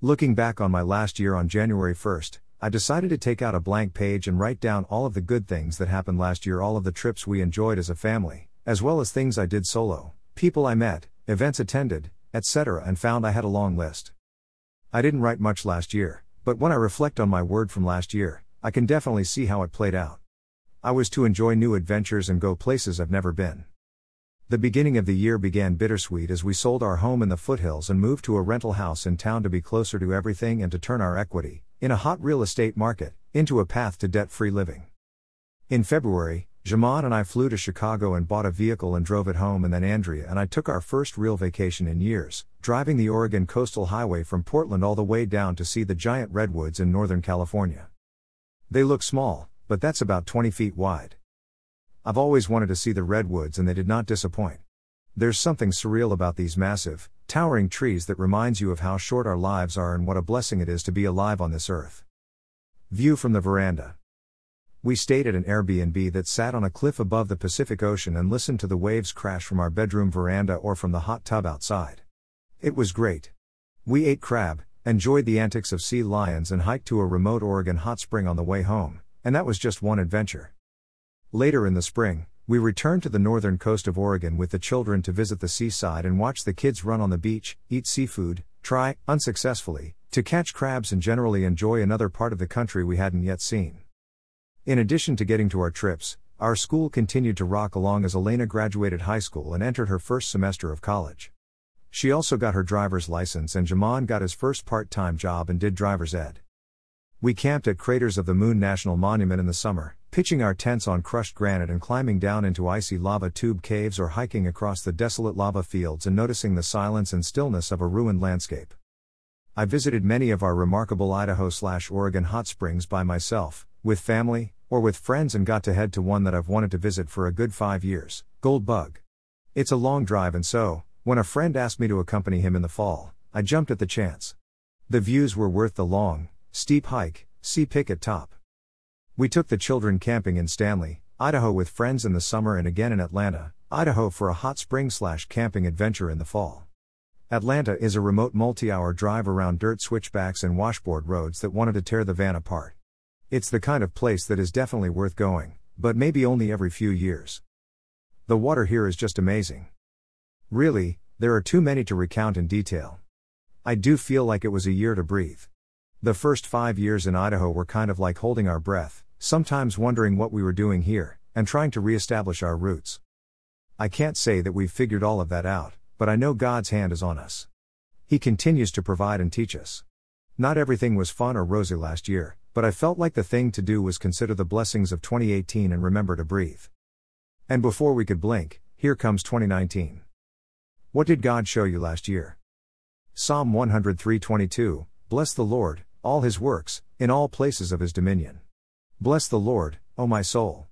Looking back on my last year on January 1st, I decided to take out a blank page and write down all of the good things that happened last year, all of the trips we enjoyed as a family, as well as things I did solo, people I met, events attended, etc., and found I had a long list. I didn't write much last year, but when I reflect on my word from last year, I can definitely see how it played out. I was to enjoy new adventures and go places I've never been. The beginning of the year began bittersweet as we sold our home in the foothills and moved to a rental house in town to be closer to everything and to turn our equity, in a hot real estate market, into a path to debt free living. In February, Jamad and I flew to Chicago and bought a vehicle and drove it home, and then Andrea and I took our first real vacation in years, driving the Oregon Coastal Highway from Portland all the way down to see the giant redwoods in Northern California. They look small, but that's about 20 feet wide. I've always wanted to see the redwoods, and they did not disappoint. There's something surreal about these massive, towering trees that reminds you of how short our lives are and what a blessing it is to be alive on this earth. View from the veranda. We stayed at an Airbnb that sat on a cliff above the Pacific Ocean and listened to the waves crash from our bedroom veranda or from the hot tub outside. It was great. We ate crab, enjoyed the antics of sea lions, and hiked to a remote Oregon hot spring on the way home, and that was just one adventure. Later in the spring, we returned to the northern coast of Oregon with the children to visit the seaside and watch the kids run on the beach, eat seafood, try, unsuccessfully, to catch crabs and generally enjoy another part of the country we hadn't yet seen. In addition to getting to our trips, our school continued to rock along as Elena graduated high school and entered her first semester of college. She also got her driver's license and Jaman got his first part time job and did driver's ed. We camped at Craters of the Moon National Monument in the summer, pitching our tents on crushed granite and climbing down into icy lava tube caves or hiking across the desolate lava fields and noticing the silence and stillness of a ruined landscape. I visited many of our remarkable Idaho slash Oregon hot springs by myself, with family, or with friends and got to head to one that I've wanted to visit for a good five years, Gold Bug. It's a long drive and so, when a friend asked me to accompany him in the fall, I jumped at the chance. The views were worth the long, steep hike, see pick at top. We took the children camping in Stanley, Idaho with friends in the summer and again in Atlanta, Idaho for a hot spring slash camping adventure in the fall. Atlanta is a remote multi hour drive around dirt switchbacks and washboard roads that wanted to tear the van apart. It's the kind of place that is definitely worth going, but maybe only every few years. The water here is just amazing. Really, there are too many to recount in detail. I do feel like it was a year to breathe. The first five years in Idaho were kind of like holding our breath, sometimes wondering what we were doing here, and trying to reestablish our roots. I can't say that we've figured all of that out, but I know God's hand is on us. He continues to provide and teach us. Not everything was fun or rosy last year, but I felt like the thing to do was consider the blessings of 2018 and remember to breathe. And before we could blink, here comes 2019. What did God show you last year? Psalm 103:22 Bless the Lord, all his works, in all places of his dominion. Bless the Lord, O my soul.